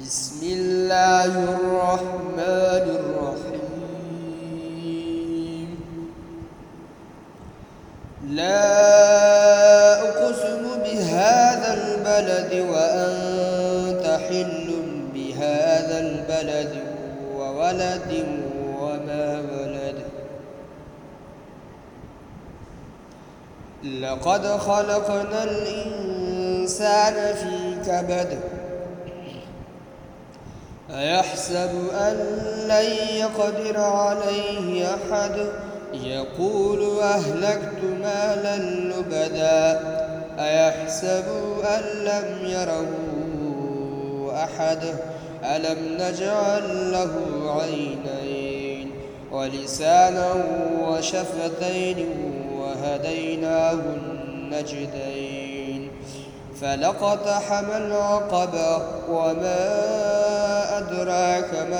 بسم الله الرحمن الرحيم لا أقسم بهذا البلد وأنت حل بهذا البلد وولد وما ولد لقد خلقنا الإنسان في كبد أيحسب أن لن يقدر عليه أحد؟ يقول أهلكت مالا لبدا. أيحسب أن لم يره أحد؟ ألم نجعل له عينين ولسانا وشفتين وهديناه النجدين. فلقتحم العقبة وما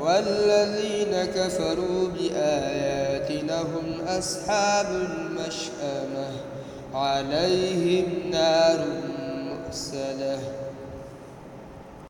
والذين كفروا بآياتنا هم أصحاب المشأمة. عليهم نار مؤسدة.